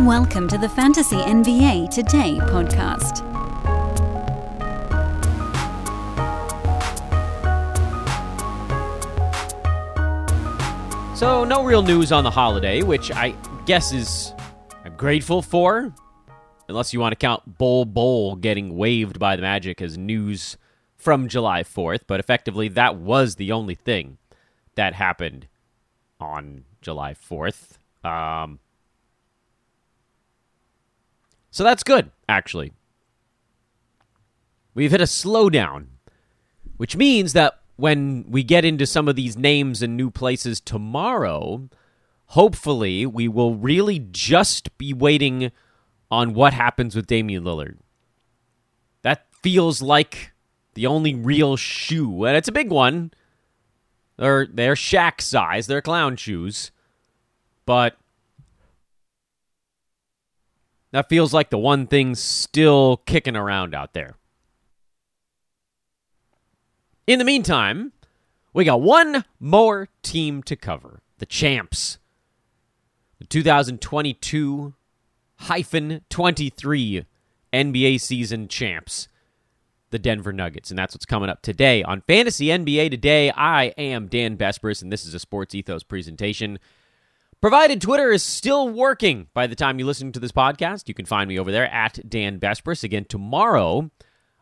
Welcome to the Fantasy NBA Today podcast. So, no real news on the holiday, which I guess is I'm grateful for, unless you want to count Bol Bol getting waived by the Magic as news from July 4th. But effectively, that was the only thing that happened on July 4th. Um, so that's good, actually. We've hit a slowdown, which means that when we get into some of these names and new places tomorrow, hopefully we will really just be waiting on what happens with Damian Lillard. That feels like the only real shoe, and it's a big one. They're they're Shaq size, they're clown shoes, but that feels like the one thing still kicking around out there. In the meantime, we got one more team to cover the champs. The 2022 hyphen 23 NBA season champs, the Denver Nuggets. And that's what's coming up today on Fantasy NBA Today. I am Dan Besbris, and this is a Sports Ethos presentation. Provided Twitter is still working by the time you listen to this podcast, you can find me over there at Dan Besbris. Again, tomorrow,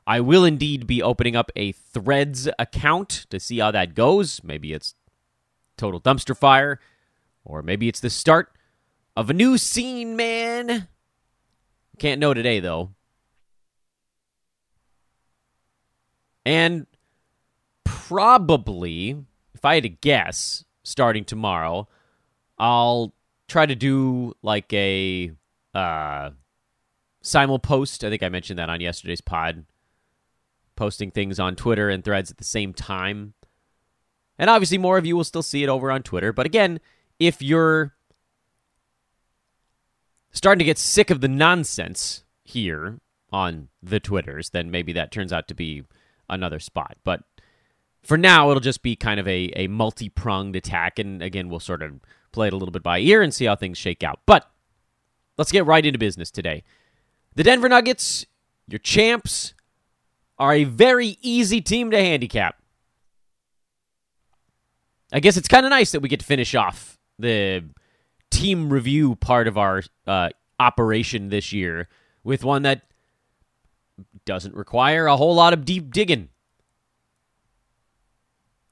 I will indeed be opening up a Threads account to see how that goes. Maybe it's total dumpster fire, or maybe it's the start of a new scene, man. Can't know today, though. And probably, if I had to guess, starting tomorrow, I'll try to do like a uh, simul post. I think I mentioned that on yesterday's pod, posting things on Twitter and threads at the same time. And obviously, more of you will still see it over on Twitter. But again, if you're starting to get sick of the nonsense here on the Twitters, then maybe that turns out to be another spot. But for now, it'll just be kind of a, a multi pronged attack. And again, we'll sort of play it a little bit by ear and see how things shake out. But let's get right into business today. The Denver Nuggets, your champs, are a very easy team to handicap. I guess it's kind of nice that we get to finish off the team review part of our uh, operation this year with one that doesn't require a whole lot of deep digging.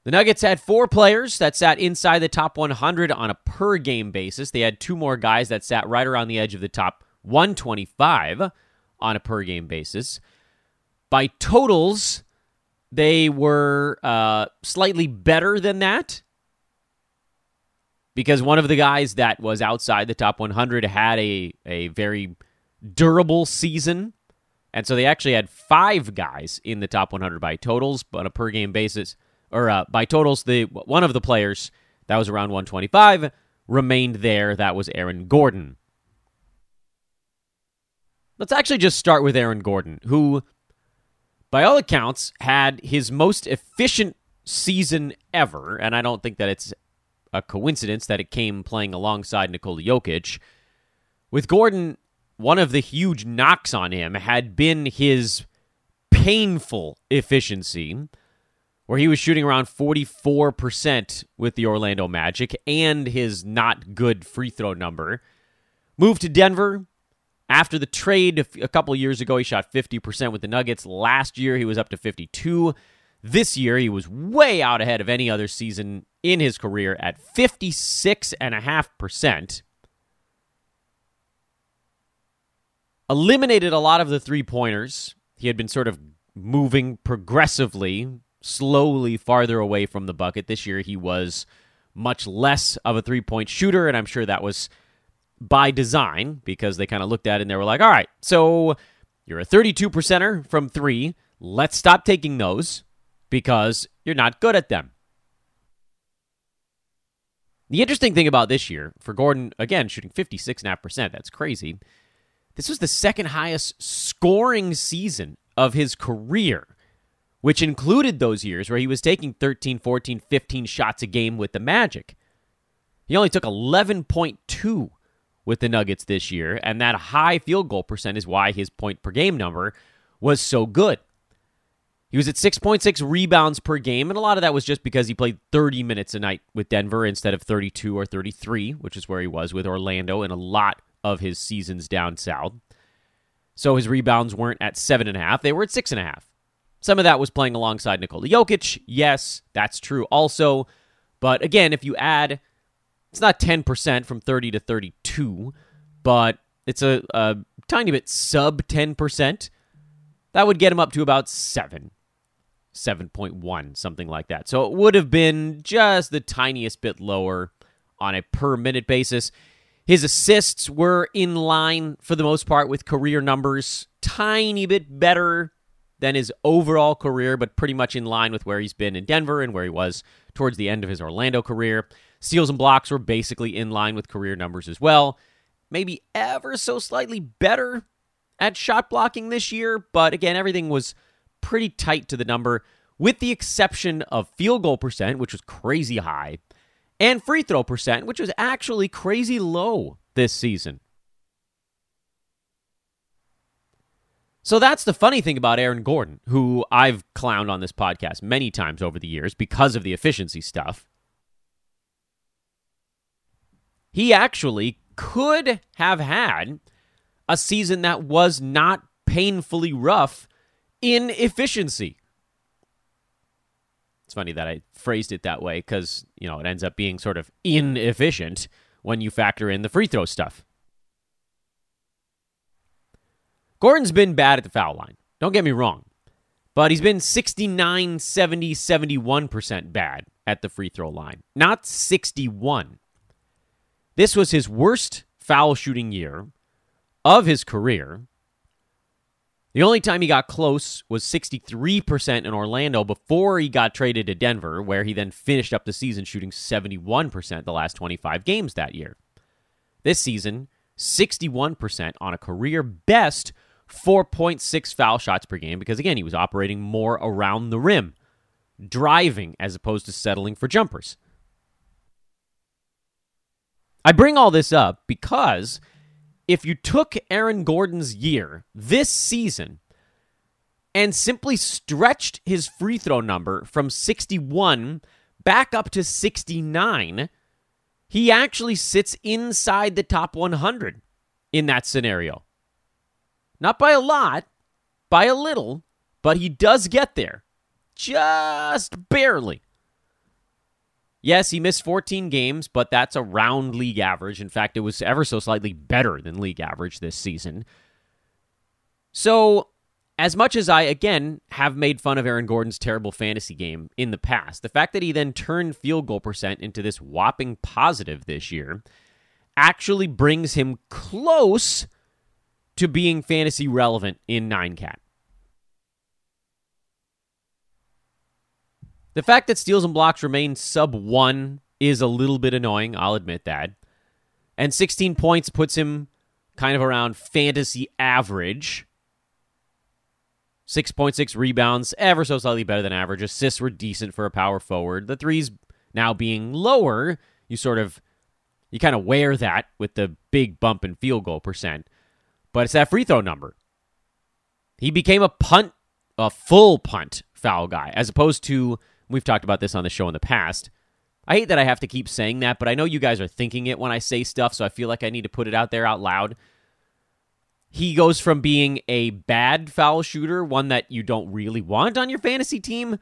The Nuggets had four players that sat inside the top 100 on a per game basis. They had two more guys that sat right around the edge of the top 125 on a per game basis. By totals, they were uh, slightly better than that because one of the guys that was outside the top 100 had a, a very durable season. And so they actually had five guys in the top 100 by totals, but on a per game basis or uh, by totals, the one of the players that was around 125 remained there. That was Aaron Gordon. Let's actually just start with Aaron Gordon, who, by all accounts, had his most efficient season ever, and I don't think that it's a coincidence that it came playing alongside Nikola Jokic. With Gordon, one of the huge knocks on him had been his painful efficiency where he was shooting around 44% with the Orlando Magic and his not good free throw number. Moved to Denver. After the trade a couple years ago, he shot 50% with the Nuggets. Last year, he was up to 52. This year, he was way out ahead of any other season in his career at 56.5%. Eliminated a lot of the three pointers. He had been sort of moving progressively slowly farther away from the bucket. This year, he was much less of a three point shooter, and I'm sure that was by design because they kind of looked at it and they were like, all right, so you're a 32 percenter from three. Let's stop taking those because you're not good at them. The interesting thing about this year for Gordon, again, shooting 56.5%, that's crazy. This was the second highest scoring season of his career which included those years where he was taking 13, 14, 15 shots a game with the Magic. He only took 11.2 with the Nuggets this year, and that high field goal percent is why his point per game number was so good. He was at 6.6 rebounds per game, and a lot of that was just because he played 30 minutes a night with Denver instead of 32 or 33, which is where he was with Orlando in a lot of his seasons down south. So his rebounds weren't at 7.5, they were at 6.5. Some of that was playing alongside Nikola Jokic. Yes, that's true also. But again, if you add, it's not 10% from 30 to 32, but it's a, a tiny bit sub 10%. That would get him up to about 7. 7.1, something like that. So it would have been just the tiniest bit lower on a per minute basis. His assists were in line for the most part with career numbers, tiny bit better than his overall career, but pretty much in line with where he's been in Denver and where he was towards the end of his Orlando career. Steals and blocks were basically in line with career numbers as well. Maybe ever so slightly better at shot blocking this year, but again, everything was pretty tight to the number, with the exception of field goal percent, which was crazy high, and free throw percent, which was actually crazy low this season. So that's the funny thing about Aaron Gordon, who I've clowned on this podcast many times over the years because of the efficiency stuff. He actually could have had a season that was not painfully rough in efficiency. It's funny that I phrased it that way because, you know, it ends up being sort of inefficient when you factor in the free throw stuff. Gordon's been bad at the foul line. Don't get me wrong. But he's been 69, 70, 71% bad at the free throw line, not 61. This was his worst foul shooting year of his career. The only time he got close was 63% in Orlando before he got traded to Denver, where he then finished up the season shooting 71% the last 25 games that year. This season, 61% on a career best 4.6 foul shots per game because, again, he was operating more around the rim, driving as opposed to settling for jumpers. I bring all this up because if you took Aaron Gordon's year this season and simply stretched his free throw number from 61 back up to 69, he actually sits inside the top 100 in that scenario. Not by a lot, by a little, but he does get there. Just barely. Yes, he missed 14 games, but that's around league average. In fact, it was ever so slightly better than league average this season. So, as much as I, again, have made fun of Aaron Gordon's terrible fantasy game in the past, the fact that he then turned field goal percent into this whopping positive this year actually brings him close to being fantasy relevant in 9cat. The fact that steals and blocks remain sub 1 is a little bit annoying, I'll admit that. And 16 points puts him kind of around fantasy average. 6.6 rebounds, ever so slightly better than average. Assists were decent for a power forward. The threes now being lower, you sort of you kind of wear that with the big bump in field goal percent. But it's that free throw number. He became a punt, a full punt foul guy, as opposed to We've talked about this on the show in the past. I hate that I have to keep saying that, but I know you guys are thinking it when I say stuff, so I feel like I need to put it out there out loud. He goes from being a bad foul shooter, one that you don't really want on your fantasy team,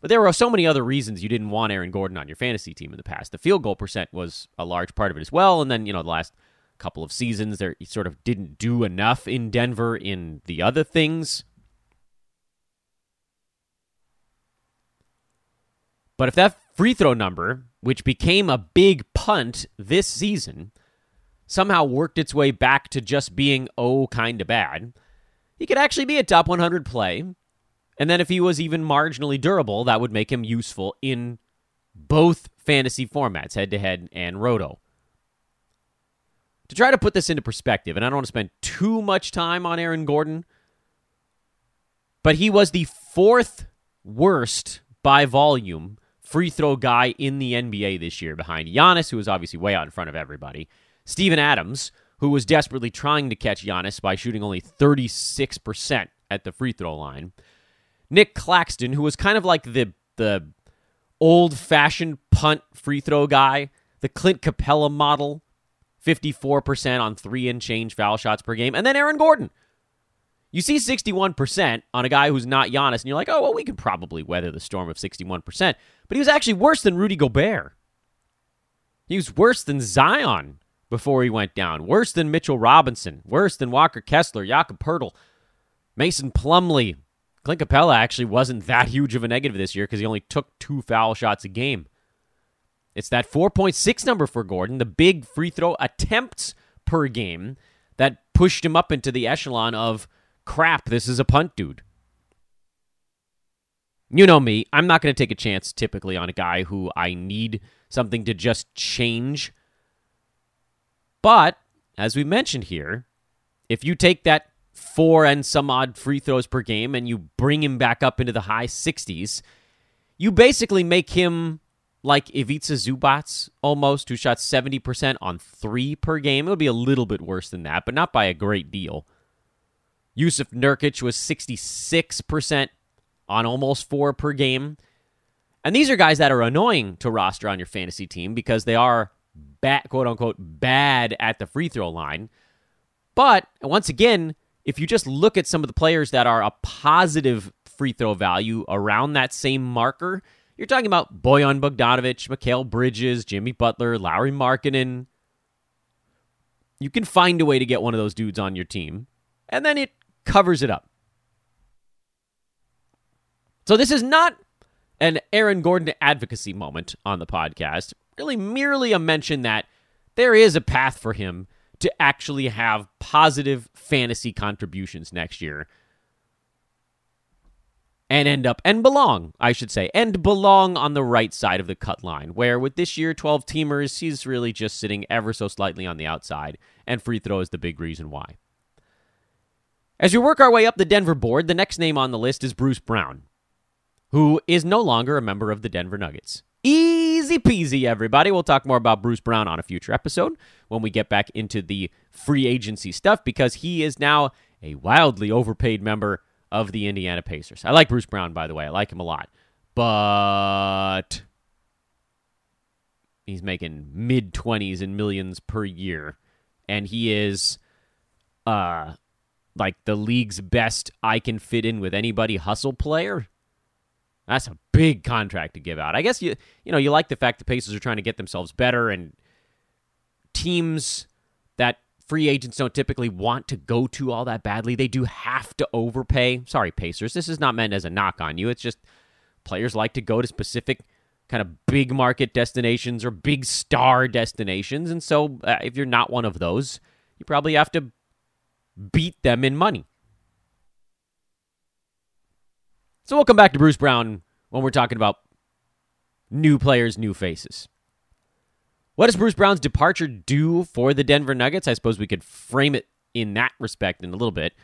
but there were so many other reasons you didn't want Aaron Gordon on your fantasy team in the past. The field goal percent was a large part of it as well, and then, you know, the last couple of seasons there he sort of didn't do enough in Denver in the other things. But if that free throw number, which became a big punt this season, somehow worked its way back to just being oh kind of bad, he could actually be a top 100 play. And then if he was even marginally durable, that would make him useful in both fantasy formats, head to head and roto. To try to put this into perspective, and I don't want to spend too much time on Aaron Gordon, but he was the fourth worst by volume free throw guy in the NBA this year behind Giannis, who was obviously way out in front of everybody, Steven Adams, who was desperately trying to catch Giannis by shooting only 36% at the free throw line. Nick Claxton, who was kind of like the the old fashioned punt free throw guy, the Clint Capela model, 54% on three and change foul shots per game. And then Aaron Gordon. You see 61% on a guy who's not Giannis, and you're like, oh, well, we could probably weather the storm of 61%. But he was actually worse than Rudy Gobert. He was worse than Zion before he went down, worse than Mitchell Robinson, worse than Walker Kessler, Jakob Poeltl, Mason Plumlee. Clint Capela actually wasn't that huge of a negative this year because he only took two foul shots a game. It's that 4.6 number for Gordon, the big free throw attempts per game that pushed him up into the echelon of crap, this is a punt dude. You know me, I'm not going to take a chance typically on a guy who I need something to just change. But, as we mentioned here, if you take that four and some odd free throws per game and you bring him back up into the high 60s, you basically make him like Ivica Zubac almost, who shot 70% on three per game. It would be a little bit worse than that, but not by a great deal. Yusuf Nurkic was 66% on almost four per game. And these are guys that are annoying to roster on your fantasy team because they are bad, quote unquote, bad at the free throw line. But once again, if you just look at some of the players that are a positive free throw value around that same marker, you're talking about Bojan Bogdanovich, Mikal Bridges, Jimmy Butler, Lauri Markkanen. You can find a way to get one of those dudes on your team, and then it covers it up. So this is not an Aaron Gordon advocacy moment on the podcast, really merely a mention that there is a path for him to actually have positive fantasy contributions next year and end up and belong, I should say, and belong on the right side of the cut line. Where with this year 12 teamers, he's really just sitting ever so slightly on the outside, and free throw is the big reason why. As we work our way up the Denver board, the next name on the list is Bruce Brown, who is no longer a member of the Denver Nuggets. Easy peasy, everybody. We'll talk more about Bruce Brown on a future episode when we get back into the free agency stuff because he is now a wildly overpaid member of the Indiana Pacers. I like Bruce Brown, by the way. I like him a lot. But he's making mid 20s and millions per year. And he is uh like the league's best I can fit in with anybody hustle player. That's a big contract to give out. I guess you you know, you like the fact the Pacers are trying to get themselves better and teams that free agents don't typically want to go to all that badly. They do have to overpay. Sorry, Pacers. This is not meant as a knock on you. It's just players like to go to specific kind of big market destinations or big star destinations. And so uh, if you're not one of those, you probably have to beat them in money. So we'll come back to Bruce Brown when we're talking about new players, new faces. What does Bruce Brown's departure do for the Denver Nuggets? I suppose we could frame it in that respect in a little bit.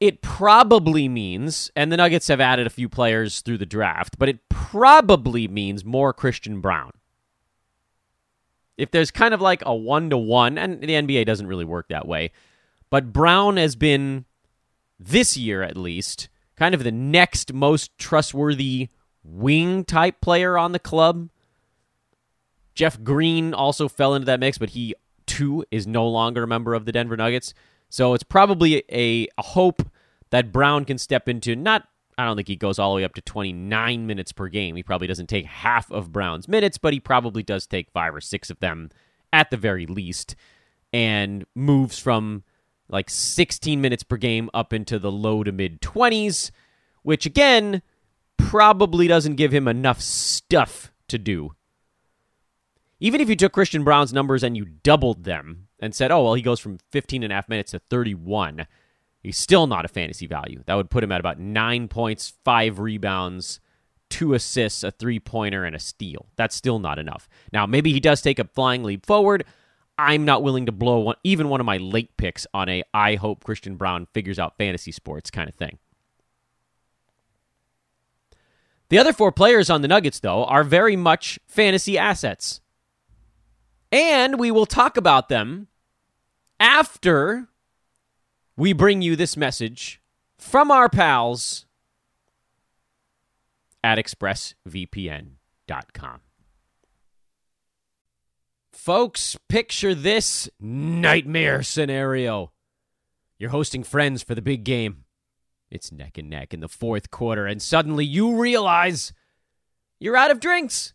It probably means, and the Nuggets have added a few players through the draft, but it probably means more Christian Braun. If there's kind of like a one to one, and the NBA doesn't really work that way, but Braun has been, this year at least, kind of the next most trustworthy wing type player on the club Jeff Green also fell into that mix, but he too is no longer a member of the Denver Nuggets. So it's probably a, a hope that Braun can step into not I don't think he goes all the way up to 29 minutes per game. He probably doesn't take half of Brown's minutes, but he probably does take 5 or 6 of them at the very least and moves from like 16 minutes per game up into the low to mid 20s, which again probably doesn't give him enough stuff to do even if you took Christian Braun's numbers and you doubled them and said, oh, well, he goes from 15 and a half minutes to 31, he's still not a fantasy value. That would put him at about nine points, five rebounds, two assists, a three pointer, and a steal. That's still not enough. Now, maybe he does take a flying leap forward. I'm not willing to blow one, even one of my late picks on a I hope Christian Braun figures out fantasy sports kind of thing. The other four players on the Nuggets, though, are very much fantasy assets. And we will talk about them after we bring you this message from our pals at expressvpn.com. Folks, picture this nightmare scenario. You're hosting friends for the big game. It's neck and neck in the fourth quarter, and suddenly you realize you're out of drinks.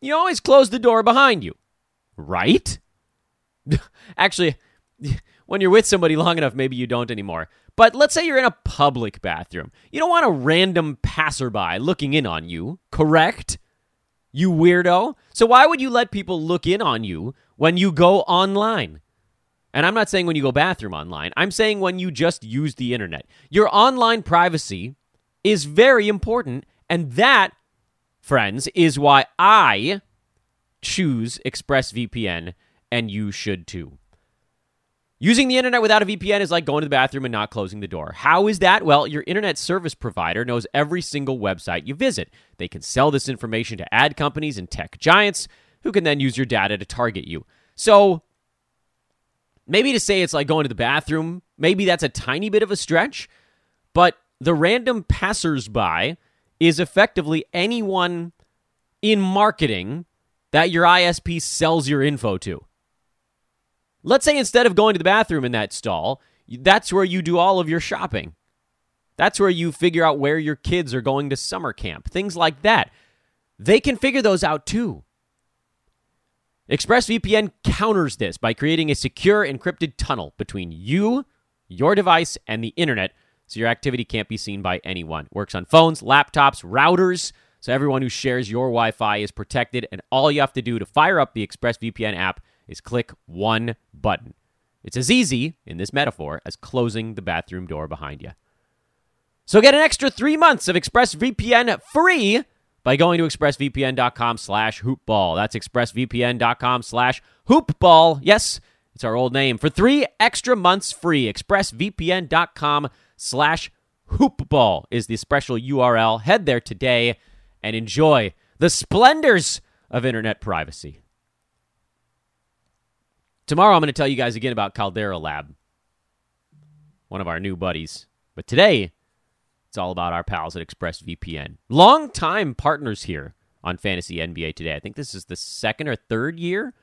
you always close the door behind you, right? Actually, when you're with somebody long enough, maybe you don't anymore. But let's say you're in a public bathroom. You don't want a random passerby looking in on you, correct? you weirdo. So why would you let people look in on you when you go online? And I'm not saying when you go bathroom online. I'm saying when you just use the internet. Your online privacy is very important, and that, friends, is why I choose ExpressVPN, and you should too. Using the internet without a VPN is like going to the bathroom and not closing the door. How is that? Well, your internet service provider knows every single website you visit. They can sell this information to ad companies and tech giants who can then use your data to target you. So, maybe to say it's like going to the bathroom, maybe that's a tiny bit of a stretch, but the random passersby is effectively anyone in marketing that your ISP sells your info to. Let's say instead of going to the bathroom in that stall, that's where you do all of your shopping. That's where you figure out where your kids are going to summer camp, things like that. They can figure those out too. ExpressVPN counters this by creating a secure encrypted tunnel between you, your device, and the internet so your activity can't be seen by anyone. Works on phones, laptops, routers, so everyone who shares your Wi Fi is protected, and all you have to do to fire up the ExpressVPN app is click one button. It's as easy, in this metaphor, as closing the bathroom door behind you. So get an extra three months of ExpressVPN free by going to expressvpn.com slash hoopball. That's expressvpn.com slash hoopball. Yes, it's our old name. For three extra months free, expressvpn.com slash hoopball is the special URL. Head there today and enjoy the splendors of internet privacy. Tomorrow, I'm going to tell you guys again about Caldera Lab, one of our new buddies. But today, it's all about our pals at ExpressVPN. Long-time partners here on Fantasy NBA today. I think this is the second or third year.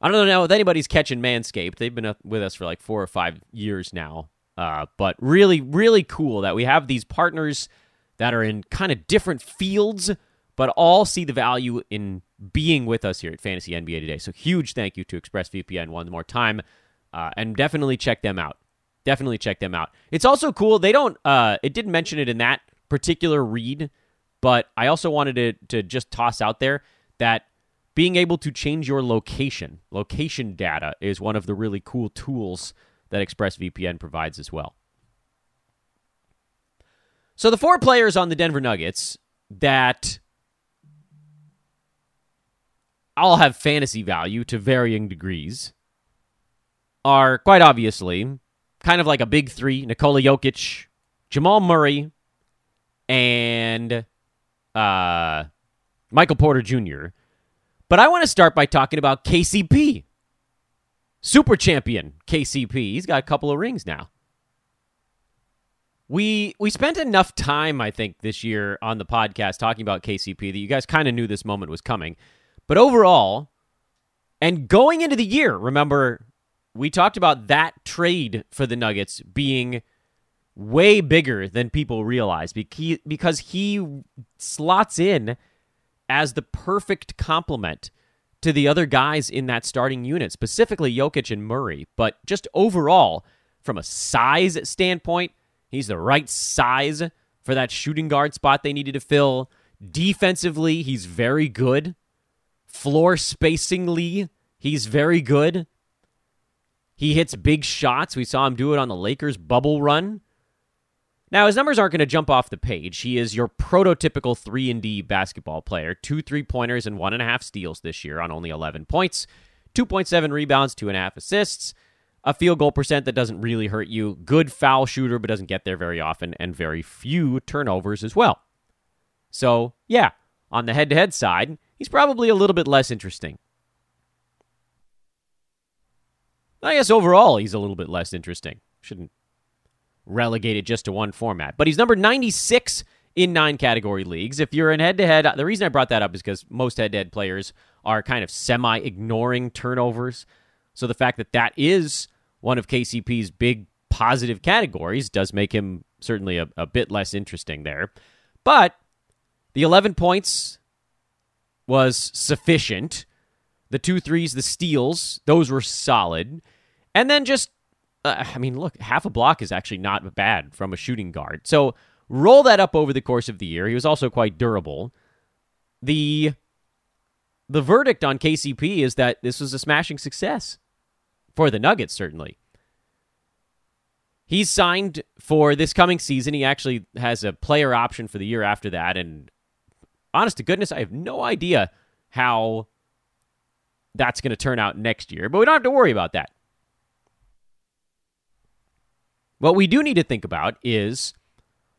I don't know if anybody's catching Manscaped. They've been with us for like four or five years now. Uh, but really, really cool that we have these partners that are in kind of different fields, but all see the value in being with us here at Fantasy NBA today. So huge thank you to ExpressVPN one more time, uh, and definitely check them out. Definitely check them out. It's also cool. They don't. Uh, it didn't mention it in that particular read, but I also wanted to to just toss out there that being able to change your location, location data, is one of the really cool tools that ExpressVPN provides as well. So the four players on the Denver Nuggets that all have fantasy value to varying degrees, are quite obviously kind of like a big three Nikola Jokic, Jamal Murray, and uh, Michael Porter Jr. But I want to start by talking about KCP. Super champion KCP. He's got a couple of rings now. We we spent enough time, I think, this year on the podcast talking about KCP that you guys kind of knew this moment was coming. But overall, and going into the year, remember, we talked about that trade for the Nuggets being way bigger than people realize because he slots in as the perfect complement to the other guys in that starting unit, specifically Jokic and Murray. But just overall, from a size standpoint, he's the right size for that shooting guard spot they needed to fill. Defensively, he's very good. Floor spacingly, he's very good. He hits big shots. We saw him do it on the Lakers bubble run. Now, his numbers aren't going to jump off the page. He is your prototypical 3 and D basketball player. Two three pointers and one and a half steals this year on only 11 points, 2.7 rebounds, two and a half assists, a field goal percent that doesn't really hurt you, good foul shooter but doesn't get there very often, and very few turnovers as well. So, yeah, on the head to head side, he's probably a little bit less interesting. I guess overall, he's a little bit less interesting. Shouldn't relegated just to one format. But he's number 96 in nine category leagues. If you're in head to head, the reason I brought that up is because most head to head players are kind of semi ignoring turnovers. So the fact that that is one of KCP's big positive categories does make him certainly a, a bit less interesting there. But the 11 points was sufficient. The two threes, the steals, those were solid. And then just uh, I mean, look, half a block is actually not bad from a shooting guard. So roll that up over the course of the year. He was also quite durable. The the verdict on KCP is that this was a smashing success for the Nuggets, certainly. He's signed for this coming season. He actually has a player option for the year after that. And honest to goodness, I have no idea how that's going to turn out next year. But we don't have to worry about that. What we do need to think about is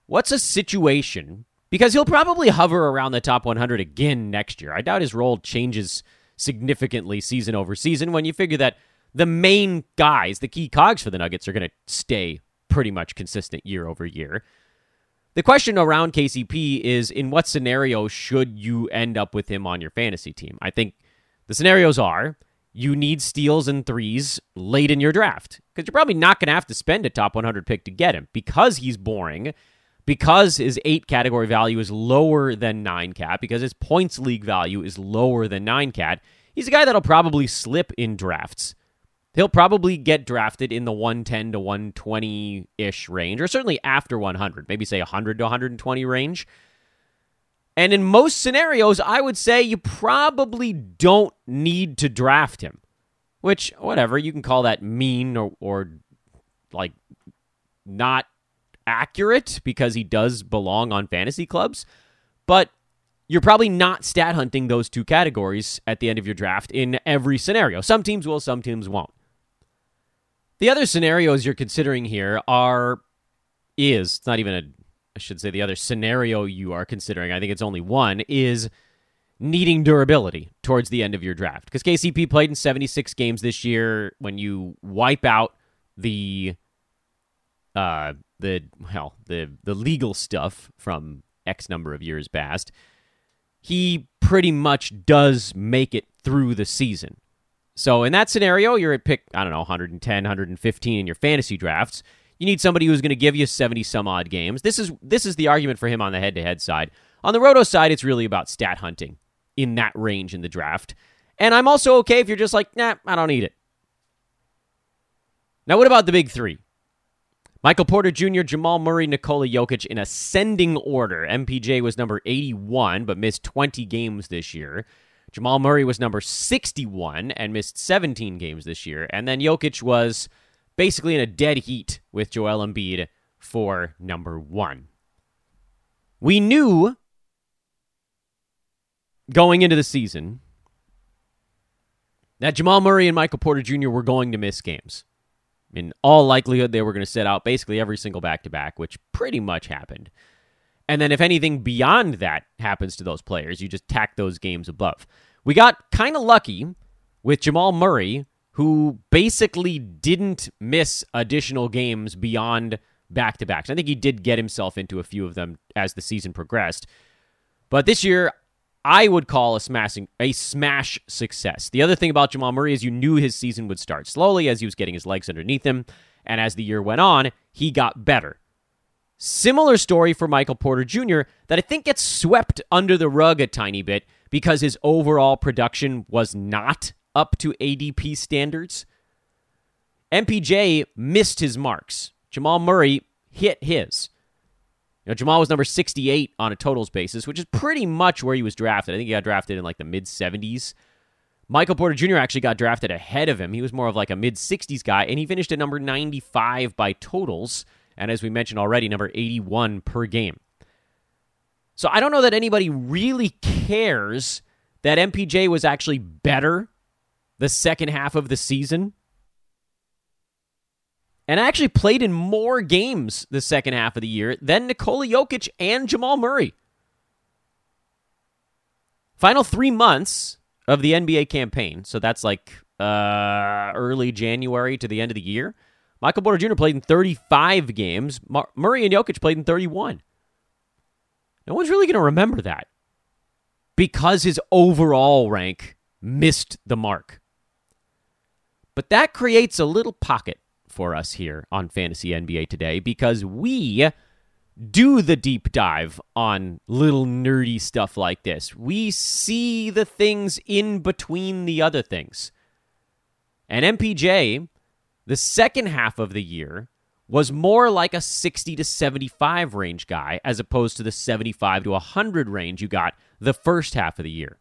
what's a situation because he'll probably hover around the top 100 again next year. I doubt his role changes significantly season over season when you figure that the main guys, the key cogs for the Nuggets, are going to stay pretty much consistent year over year. The question around KCP is in what scenario should you end up with him on your fantasy team? I think the scenarios are you need steals and threes late in your draft because you're probably not going to have to spend a top 100 pick to get him because he's boring, because his eight category value is lower than nine cat, because his points league value is lower than nine cat. He's a guy that'll probably slip in drafts. He'll probably get drafted in the 110 to 120 ish range, or certainly after 100, maybe say 100 to 120 range. And in most scenarios, I would say you probably don't need to draft him. Which, whatever, you can call that mean or, or like not accurate because he does belong on fantasy clubs. But you're probably not stat hunting those two categories at the end of your draft in every scenario. Some teams will, some teams won't. The other scenarios you're considering here are is it's not even a I should say the other scenario you are considering, I think it's only one, is needing durability towards the end of your draft. Because KCP played in 76 games this year. When you wipe out the uh the well, the the legal stuff from X number of years past, he pretty much does make it through the season. So in that scenario, you're at pick, I don't know, 110, 115 in your fantasy drafts. You need somebody who's going to give you 70 some odd games. This is this is the argument for him on the head-to-head side. On the roto side, it's really about stat hunting in that range in the draft. And I'm also okay if you're just like, nah, I don't need it. Now, what about the big three? Michael Porter Jr., Jamal Murray, Nikola Jokic in ascending order. MPJ was number 81, but missed 20 games this year. Jamal Murray was number 61 and missed 17 games this year. And then Jokic was basically in a dead heat with Joel Embiid for number one. We knew going into the season that Jamal Murray and Michael Porter Jr. were going to miss games. In all likelihood, they were going to sit out basically every single back to back, which pretty much happened. And then if anything beyond that happens to those players, you just tack those games above. We got kind of lucky with Jamal Murray who basically didn't miss additional games beyond back to backs. I think he did get himself into a few of them as the season progressed. But this year, I would call a smashing a smash success. The other thing about Jamal Murray is you knew his season would start slowly as he was getting his legs underneath him, and as the year went on, he got better. Similar story for Michael Porter Jr. that I think gets swept under the rug a tiny bit because his overall production was not up to ADP standards. MPJ missed his marks. Jamal Murray hit his. You know, Jamal was number 68 on a totals basis, which is pretty much where he was drafted. I think he got drafted in like the mid 70s. Michael Porter Jr. actually got drafted ahead of him. He was more of like a mid 60s guy, and he finished at number 95 by totals. And as we mentioned already, number 81 per game. So I don't know that anybody really cares that MPJ was actually better the second half of the season and I actually played in more games the second half of the year than Nikola Jokic and Jamal Murray. Final three months of the NBA campaign, so that's like uh, early January to the end of the year. Michael Porter Jr. played in 35 games. Mar- Murray and Jokic played in 31. No one's really going to remember that because his overall rank missed the mark. But that creates a little pocket for us here on Fantasy NBA today because we do the deep dive on little nerdy stuff like this. We see the things in between the other things. And MPJ, the second half of the year, was more like a 60 to 75 range guy as opposed to the 75 to 100 range you got the first half of the year.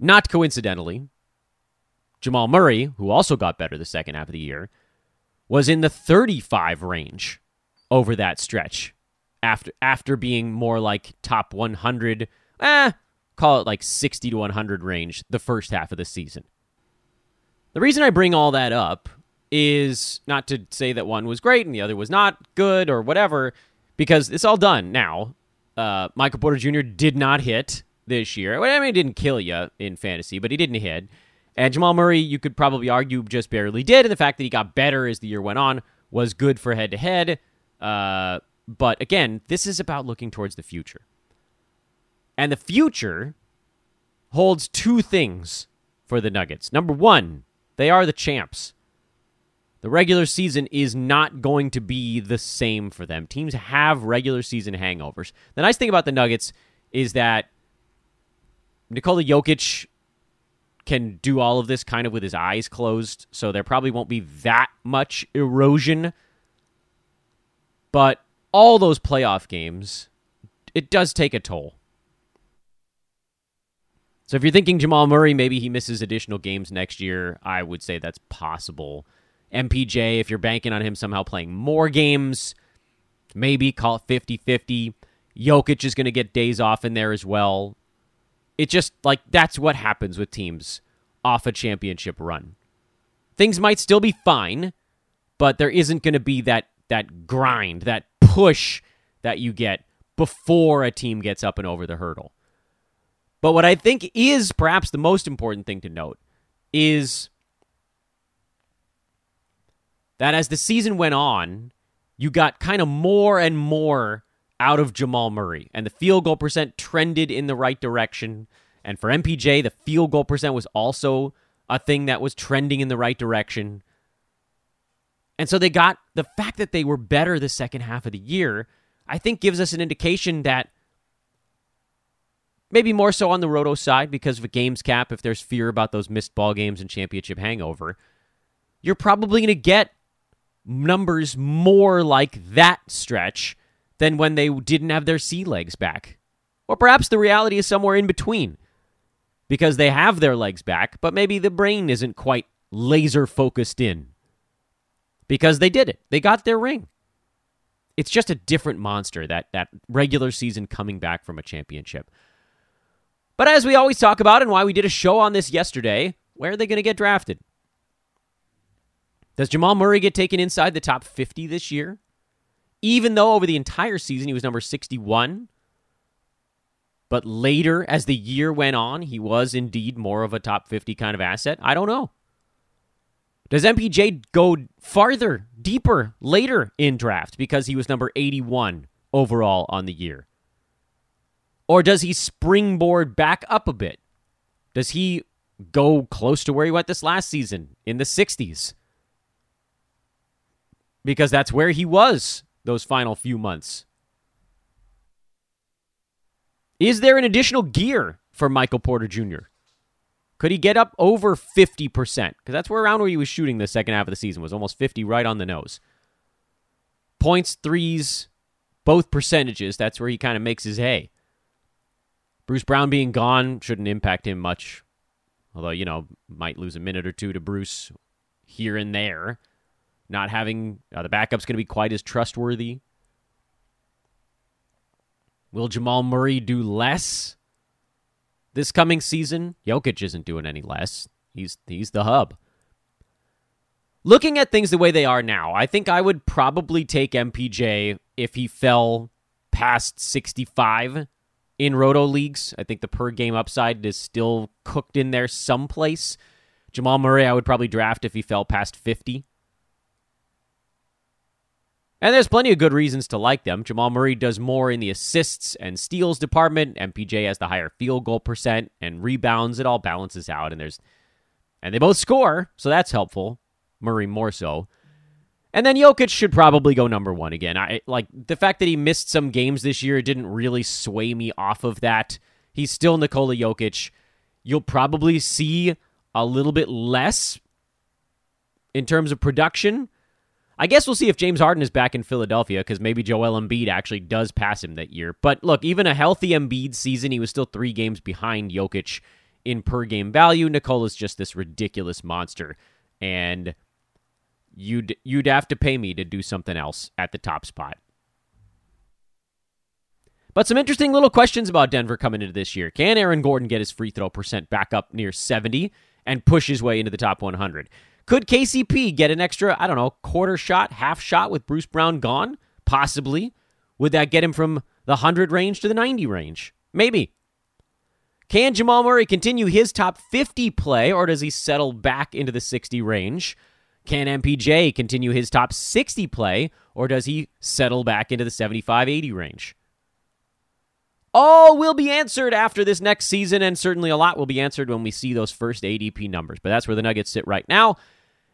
Not coincidentally, Jamal Murray, who also got better the second half of the year, was in the 35 range over that stretch after after being more like top 100, eh, call it like 60 to 100 range the first half of the season. The reason I bring all that up is not to say that one was great and the other was not good or whatever, because it's all done now. Uh, Michael Porter Jr. did not hit this year. I mean, he didn't kill you in fantasy, but he didn't hit. And Jamal Murray, you could probably argue, just barely did. And the fact that he got better as the year went on was good for head to head. Uh, but again, this is about looking towards the future. And the future holds two things for the Nuggets. Number one, they are the champs. The regular season is not going to be the same for them. Teams have regular season hangovers. The nice thing about the Nuggets is that Nikola Jokic can do all of this kind of with his eyes closed, so there probably won't be that much erosion. But all those playoff games, it does take a toll. So if you're thinking Jamal Murray, maybe he misses additional games next year, I would say that's possible. MPJ, if you're banking on him somehow playing more games, maybe call it 50 50. Jokic is going to get days off in there as well. It just like that's what happens with teams off a championship run. Things might still be fine, but there isn't going to be that that grind, that push that you get before a team gets up and over the hurdle. But what I think is perhaps the most important thing to note is that as the season went on, you got kind of more and more out of Jamal Murray, and the field goal percent trended in the right direction. And for MPJ, the field goal percent was also a thing that was trending in the right direction. And so they got the fact that they were better the second half of the year, I think gives us an indication that maybe more so on the roto side because of a games cap, if there's fear about those missed ball games and championship hangover, you're probably going to get numbers more like that stretch than when they didn't have their sea legs back. Or perhaps the reality is somewhere in between because they have their legs back, but maybe the brain isn't quite laser focused in because they did it. They got their ring. It's just a different monster that that regular season coming back from a championship. But as we always talk about and why we did a show on this yesterday, where are they going to get drafted? Does Jamal Murray get taken inside the top 50 this year? Even though over the entire season he was number 61, but later, as the year went on, he was indeed more of a top 50 kind of asset. I don't know. Does MPJ go farther, deeper, later in draft because he was number 81 overall on the year? Or does he springboard back up a bit? Does he go close to where he went this last season in the 60s? Because that's where he was those final few months. Is there an additional gear for Michael Porter Jr.? Could he get up over 50%? Because that's where around where he was shooting the second half of the season was almost 50 right on the nose. Points, threes, both percentages, that's where he kind of makes his hay. Bruce Brown being gone shouldn't impact him much. Although, you know, might lose a minute or two to Bruce here and there. Not having uh, the backup's going to be quite as trustworthy. Will Jamal Murray do less this coming season? Jokic isn't doing any less. He's he's the hub. Looking at things the way they are now, I think I would probably take MPJ if he fell past 65 in roto leagues. I think the per game upside is still cooked in there someplace. Jamal Murray, I would probably draft if he fell past 50. And there's plenty of good reasons to like them. Jamal Murray does more in the assists and steals department. MPJ has the higher field goal percent and rebounds. It all balances out, and there's and they both score, so that's helpful. Murray more so. And then Jokic should probably go number one again. I like the fact that he missed some games this year didn't really sway me off of that. He's still Nikola Jokic. You'll probably see a little bit less in terms of production I guess we'll see if James Harden is back in Philadelphia because maybe Joel Embiid actually does pass him that year. But look, even a healthy Embiid season, he was still three games behind Jokic in per game value. Nikola's just this ridiculous monster, and you'd you'd have to pay me to do something else at the top spot. But some interesting little questions about Denver coming into this year. Can Aaron Gordon get his free throw percent back up near 70 and push his way into the top 100? Could KCP get an extra, I don't know, quarter shot, half shot with Bruce Brown gone? Possibly. Would that get him from the 100 range to the 90 range? Maybe. Can Jamal Murray continue his top 50 play, or does he settle back into the 60 range? Can MPJ continue his top 60 play, or does he settle back into the 75 80 range? All will be answered after this next season, and certainly a lot will be answered when we see those first ADP numbers. But that's where the Nuggets sit right now.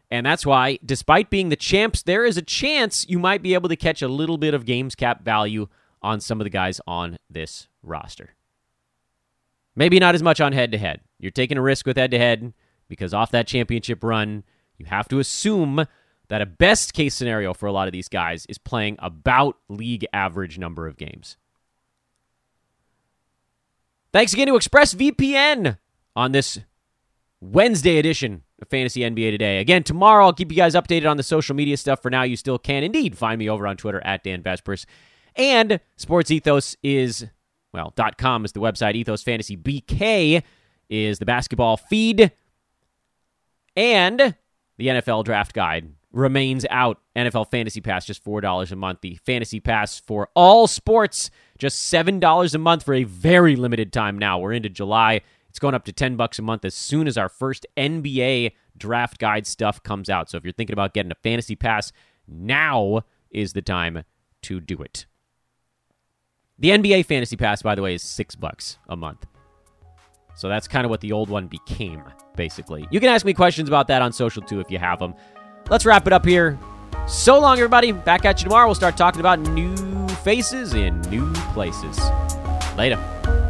And that's why, despite being the champs, there is a chance you might be able to catch a little bit of games cap value on some of the guys on this roster. Maybe not as much on head to head. You're taking a risk with head to head because off that championship run, you have to assume that a best case scenario for a lot of these guys is playing about league average number of games. Thanks again to ExpressVPN on this Wednesday edition of Fantasy NBA Today. Again, tomorrow I'll keep you guys updated on the social media stuff. For now, you still can indeed find me over on Twitter at Dan Besbris. And Sports Ethos is, well, .com is the website. Ethos Fantasy BK is the basketball feed. And the NFL Draft Guide remains out. NFL Fantasy Pass, just $4 a month. The Fantasy Pass for all sports, just $7 a month for a very limited time now. We're into July. It's going up to 10 bucks a month as soon as our first NBA draft guide stuff comes out. So if you're thinking about getting a fantasy pass, now is the time to do it. The NBA fantasy pass, by the way, is six bucks a month. So that's kind of what the old one became, basically. You can ask me questions about that on social too if you have them. Let's wrap it up here. So long, everybody. Back at you tomorrow. We'll start talking about new faces in new places. Later.